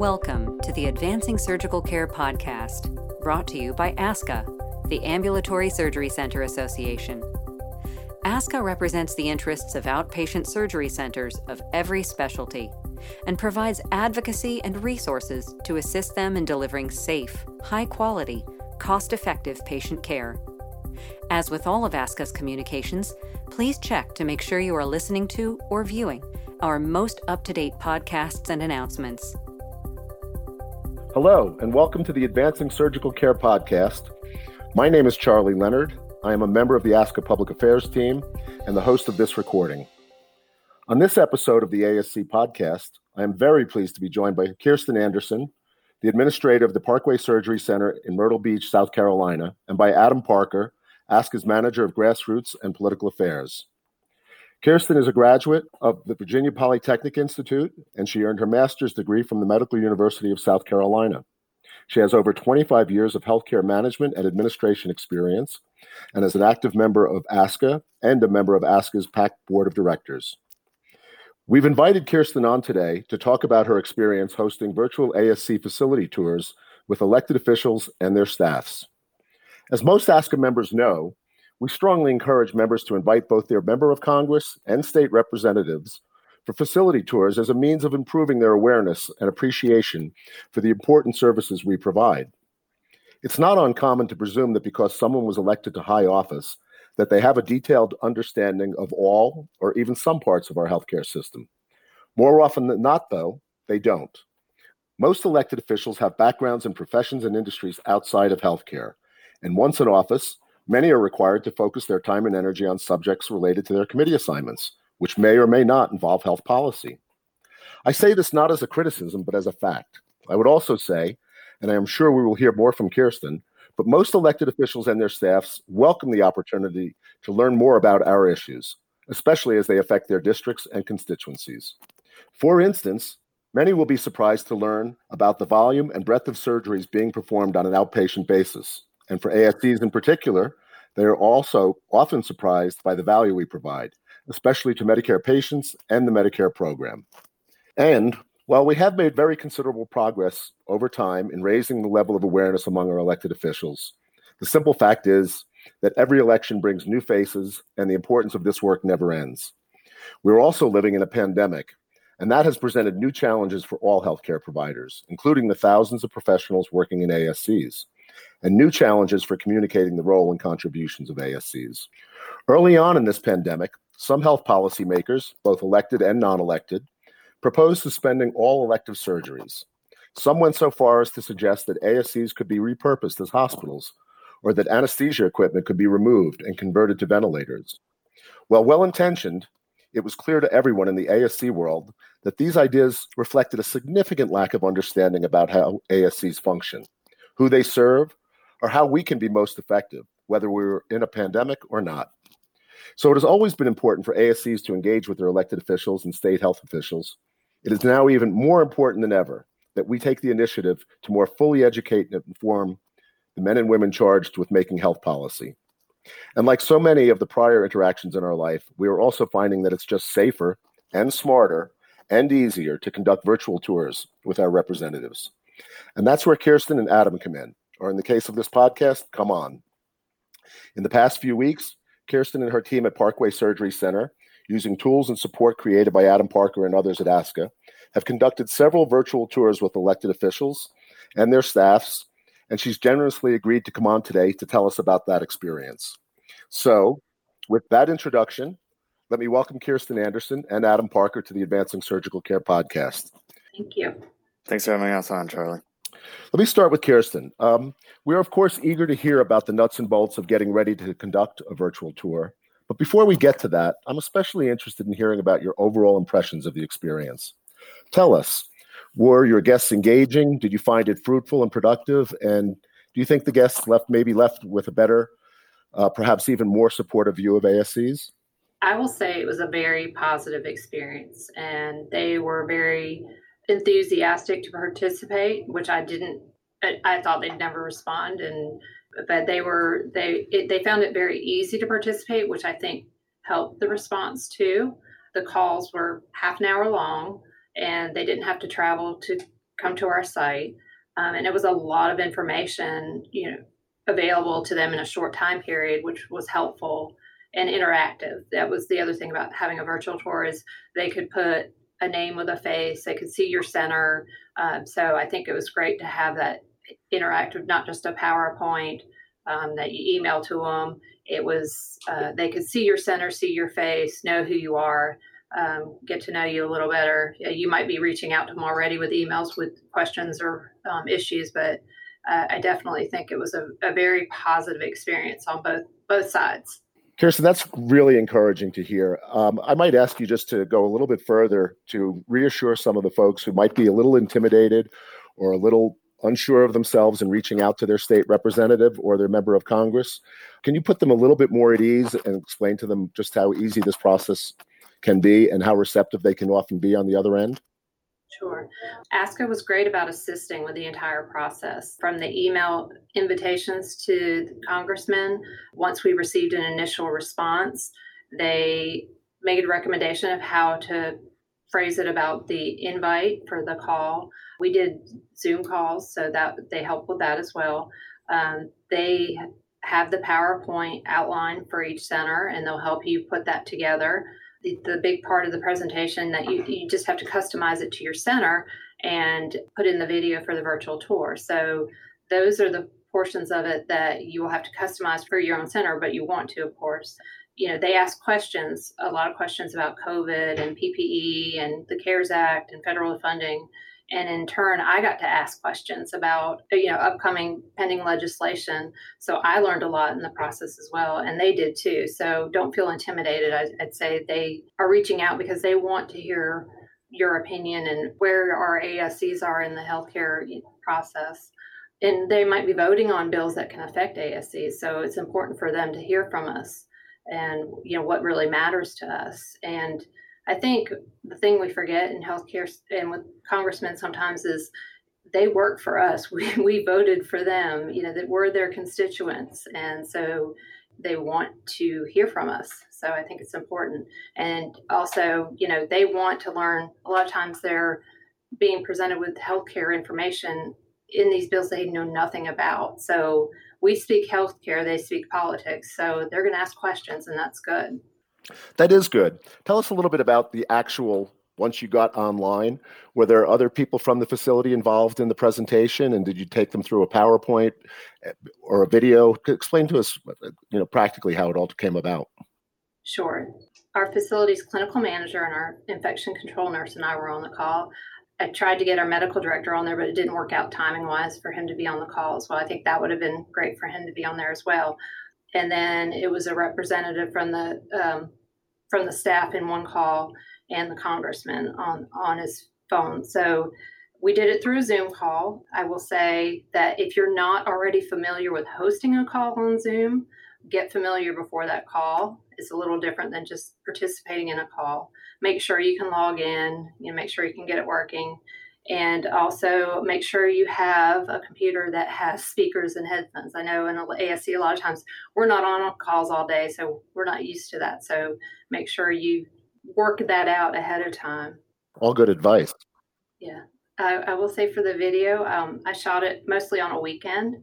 Welcome to the Advancing Surgical Care Podcast, brought to you by ASCA, the Ambulatory Surgery Center Association. ASCA represents the interests of outpatient surgery centers of every specialty and provides advocacy and resources to assist them in delivering safe, high quality, cost effective patient care. As with all of ASCA's communications, please check to make sure you are listening to or viewing our most up to date podcasts and announcements. Hello, and welcome to the Advancing Surgical Care Podcast. My name is Charlie Leonard. I am a member of the ASCA Public Affairs team and the host of this recording. On this episode of the ASC podcast, I am very pleased to be joined by Kirsten Anderson, the administrator of the Parkway Surgery Center in Myrtle Beach, South Carolina, and by Adam Parker, ASCA's manager of grassroots and political affairs. Kirsten is a graduate of the Virginia Polytechnic Institute, and she earned her master's degree from the Medical University of South Carolina. She has over 25 years of healthcare management and administration experience and is an active member of ASCA and a member of ASCA's PAC Board of Directors. We've invited Kirsten on today to talk about her experience hosting virtual ASC facility tours with elected officials and their staffs. As most ASCA members know, we strongly encourage members to invite both their member of Congress and state representatives for facility tours as a means of improving their awareness and appreciation for the important services we provide. It's not uncommon to presume that because someone was elected to high office, that they have a detailed understanding of all or even some parts of our healthcare system. More often than not, though, they don't. Most elected officials have backgrounds in professions and industries outside of healthcare, and once in office, Many are required to focus their time and energy on subjects related to their committee assignments, which may or may not involve health policy. I say this not as a criticism, but as a fact. I would also say, and I am sure we will hear more from Kirsten, but most elected officials and their staffs welcome the opportunity to learn more about our issues, especially as they affect their districts and constituencies. For instance, many will be surprised to learn about the volume and breadth of surgeries being performed on an outpatient basis. And for ASCs in particular, they are also often surprised by the value we provide, especially to Medicare patients and the Medicare program. And while we have made very considerable progress over time in raising the level of awareness among our elected officials, the simple fact is that every election brings new faces, and the importance of this work never ends. We're also living in a pandemic, and that has presented new challenges for all healthcare providers, including the thousands of professionals working in ASCs and new challenges for communicating the role and contributions of ASCs. Early on in this pandemic, some health policymakers, both elected and non elected, proposed suspending all elective surgeries. Some went so far as to suggest that ASCs could be repurposed as hospitals or that anesthesia equipment could be removed and converted to ventilators. While well intentioned, it was clear to everyone in the ASC world that these ideas reflected a significant lack of understanding about how ASCs function, who they serve, or how we can be most effective, whether we're in a pandemic or not. So it has always been important for ASCs to engage with their elected officials and state health officials. It is now even more important than ever that we take the initiative to more fully educate and inform the men and women charged with making health policy. And like so many of the prior interactions in our life, we are also finding that it's just safer and smarter and easier to conduct virtual tours with our representatives. And that's where Kirsten and Adam come in or in the case of this podcast, come on. In the past few weeks, Kirsten and her team at Parkway Surgery Center, using tools and support created by Adam Parker and others at ASCA, have conducted several virtual tours with elected officials and their staffs, and she's generously agreed to come on today to tell us about that experience. So, with that introduction, let me welcome Kirsten Anderson and Adam Parker to the Advancing Surgical Care podcast. Thank you. Thanks for having us on, Charlie. Let me start with Kirsten. Um, we're, of course, eager to hear about the nuts and bolts of getting ready to conduct a virtual tour. But before we get to that, I'm especially interested in hearing about your overall impressions of the experience. Tell us, were your guests engaging? Did you find it fruitful and productive? And do you think the guests left maybe left with a better, uh, perhaps even more supportive view of ASCs? I will say it was a very positive experience, and they were very enthusiastic to participate, which I didn't. I, I thought they'd never respond, and but they were they it, they found it very easy to participate, which I think helped the response too. The calls were half an hour long, and they didn't have to travel to come to our site. Um, and it was a lot of information, you know, available to them in a short time period, which was helpful and interactive. That was the other thing about having a virtual tour is they could put a name with a face, they could see your center. Um, so I think it was great to have that interactive, not just a PowerPoint um, that you email to them. It was uh, they could see your center, see your face, know who you are, um, get to know you a little better. You might be reaching out to them already with emails with questions or um, issues, but uh, I definitely think it was a, a very positive experience on both both sides. Kirsten, that's really encouraging to hear. Um, I might ask you just to go a little bit further to reassure some of the folks who might be a little intimidated or a little unsure of themselves in reaching out to their state representative or their member of Congress. Can you put them a little bit more at ease and explain to them just how easy this process can be and how receptive they can often be on the other end? Sure. ASCA was great about assisting with the entire process from the email invitations to the congressmen. Once we received an initial response, they made a recommendation of how to phrase it about the invite for the call. We did Zoom calls, so that they helped with that as well. Um, they have the PowerPoint outline for each center, and they'll help you put that together the, the big part of the presentation that you, you just have to customize it to your center and put in the video for the virtual tour. So those are the portions of it that you will have to customize for your own center, but you want to, of course. You know, they ask questions, a lot of questions about COVID and PPE and the CARES Act and federal funding and in turn i got to ask questions about you know upcoming pending legislation. So i learned a lot in the process as well and they did too. So don't feel intimidated. I'd say they are reaching out because they want to hear your opinion and where our ascs are in the healthcare process. And they might be voting on bills that can affect ascs so it's important for them to hear from us and you know what really matters to us. And I think the thing we forget in healthcare and with congressmen sometimes is they work for us. We, we voted for them, you know, that we're their constituents. And so they want to hear from us. So I think it's important. And also, you know, they want to learn. A lot of times they're being presented with healthcare information in these bills they know nothing about. So we speak healthcare, they speak politics. So they're going to ask questions, and that's good. That is good. Tell us a little bit about the actual once you got online. Were there other people from the facility involved in the presentation, and did you take them through a PowerPoint eh, or a video? Explain to us, you know, practically how it all came about. Sure. Our facility's clinical manager and our infection control nurse and I were on the call. I tried to get our medical director on there, but it didn't work out timing wise for him to be on the call well. I think that would have been great for him to be on there as well and then it was a representative from the um, from the staff in one call and the congressman on on his phone. So we did it through a Zoom call. I will say that if you're not already familiar with hosting a call on Zoom, get familiar before that call. It's a little different than just participating in a call. Make sure you can log in, you know, make sure you can get it working and also make sure you have a computer that has speakers and headphones. I know in ASC a lot of times we're not on calls all day, so we're not used to that. So make sure you work that out ahead of time. All good advice. Yeah. I, I will say for the video, um, I shot it mostly on a weekend.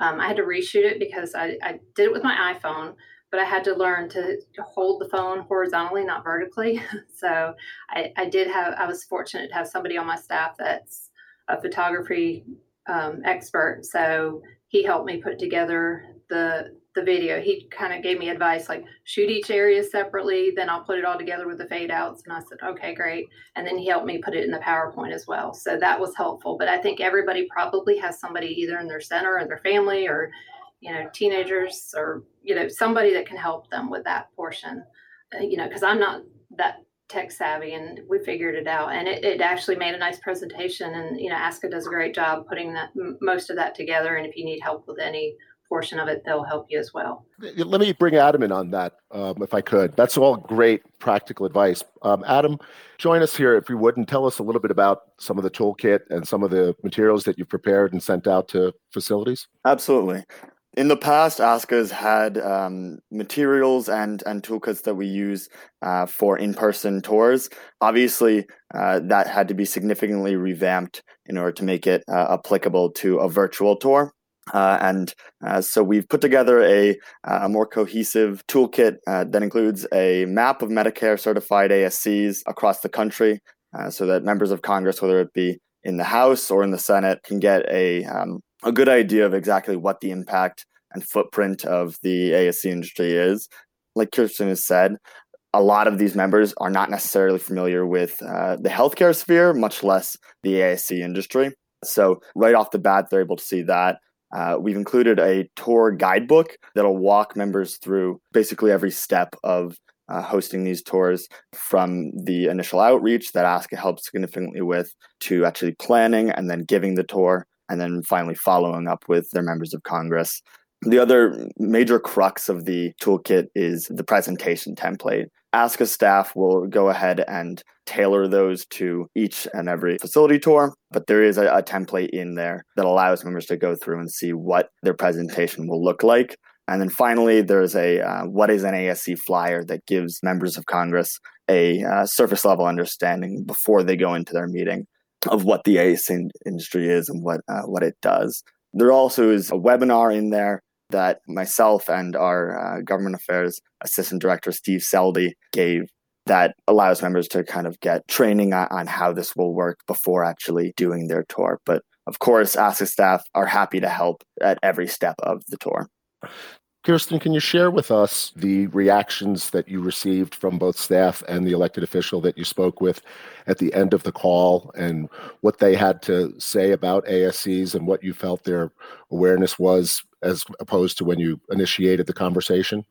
Um, I had to reshoot it because I, I did it with my iPhone, but I had to learn to hold the phone horizontally, not vertically. so I, I, did have, I was fortunate to have somebody on my staff that's a photography um, expert. So he helped me put together the the video. He kind of gave me advice like shoot each area separately, then I'll put it all together with the fade outs. And I said, okay, great. And then he helped me put it in the PowerPoint as well. So that was helpful. But I think everybody probably has somebody either in their center or their family or you know teenagers or you know somebody that can help them with that portion. Uh, you know because i'm not that tech savvy and we figured it out. And it, it actually made a nice presentation and you know ASCA does a great job putting that most of that together. And if you need help with any portion of it they'll help you as well. Let me bring adam in on that um, if i could. That's all great practical advice. Um, adam join us here if you would and tell us a little bit about some of the toolkit and some of the materials that you've prepared and sent out to facilities. Absolutely In the past, ASCA's had um, materials and, and toolkits that we use uh, for in person tours. Obviously, uh, that had to be significantly revamped in order to make it uh, applicable to a virtual tour. Uh, and uh, so we've put together a, a more cohesive toolkit uh, that includes a map of Medicare certified ASCs across the country so that members of Congress, whether it be in the House or in the Senate, can get a um, a good idea of exactly what the impact and footprint of the ASC industry is. Like Kirsten has said, a lot of these members are not necessarily familiar with uh, the healthcare sphere, much less the ASC industry. So, right off the bat, they're able to see that. Uh, we've included a tour guidebook that'll walk members through basically every step of uh, hosting these tours from the initial outreach that ASCA helps significantly with to actually planning and then giving the tour and then finally following up with their members of Congress. The other major crux of the toolkit is the presentation template. ASCA staff will go ahead and tailor those to each and every facility tour, but there is a, a, template in there that allows members to go through and see what their presentation will look like. And then finally, there's a uh, what is an ASC flyer that gives members of Congress a uh, surface level understanding before they go into their meeting of what the ASC industry is and what uh, what it does. There also is a webinar in there that myself and our uh, government affairs assistant director Steve Seldy gave that allows members to kind of get training on, on how this will work before actually doing their tour. But of course, ASCA staff are happy to help at every step of the tour. Kirsten, can you share with us the reactions that you received from both staff and the elected official that you spoke with at the end of the call and what they had to say about ASCs and what you felt their awareness was as opposed to when you initiated the conversation?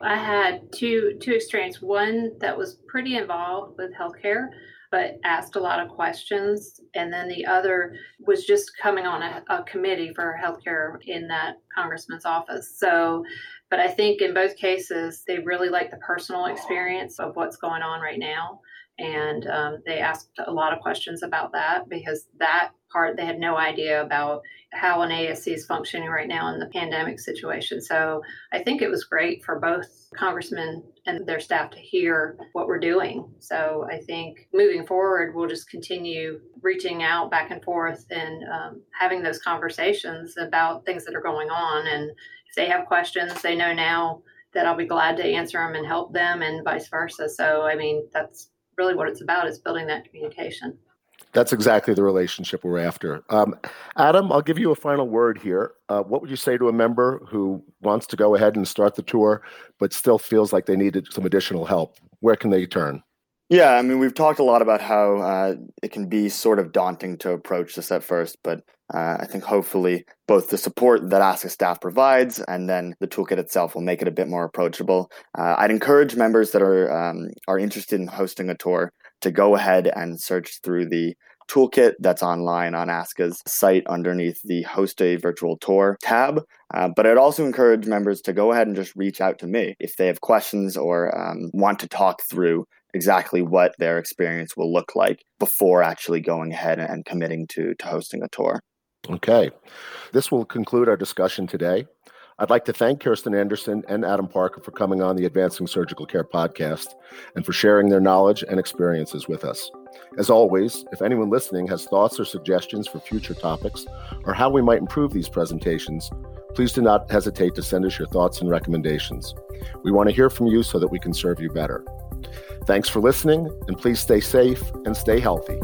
I had two two experiences. One that was pretty involved with healthcare, but asked a lot of questions. And then the other was just coming on a, a committee for healthcare in that congressman's office. So, but I think in both cases, they really like the personal experience of what's going on right now. And um, they asked a lot of questions about that because that part they had no idea about how an ASC is functioning right now in the pandemic situation. So I think it was great for both congressmen and their staff to hear what we're doing. So I think moving forward, we'll just continue reaching out back and forth and um, having those conversations about things that are going on. And if they have questions, they know now that I'll be glad to answer them and help them and vice versa. So, I mean, that's really what it's about is building that communication. That's exactly the relationship we're after. Um, Adam, I'll give you a final word here. Uh, what would you say to a member who wants to go ahead and start the tour, but still feels like they needed some additional help? Where can they turn? Yeah, I mean, we've talked a lot about how uh, it can be sort of daunting to approach this at first, but uh, I think hopefully both the support that ASCA staff provides and then the toolkit itself will make it a bit more approachable. Uh, I'd encourage members that are um, are interested in hosting a tour to go ahead and search through the toolkit that's online on ASCA's site underneath the Host a Virtual Tour tab. Uh, but I'd also encourage members to go ahead and just reach out to me if they have questions or um, want to talk through exactly what their experience will look like before actually going ahead and committing to, to hosting a tour. Okay. This will conclude our discussion today. I'd like to thank Kirsten Anderson and Adam Parker for coming on the Advancing Surgical Care podcast and for sharing their knowledge and experiences with us. As always, if anyone listening has thoughts or suggestions for future topics or how we might improve these presentations, please do not hesitate to send us your thoughts and recommendations. We want to hear from you so that we can serve you better. Thanks for listening, and please stay safe and stay healthy.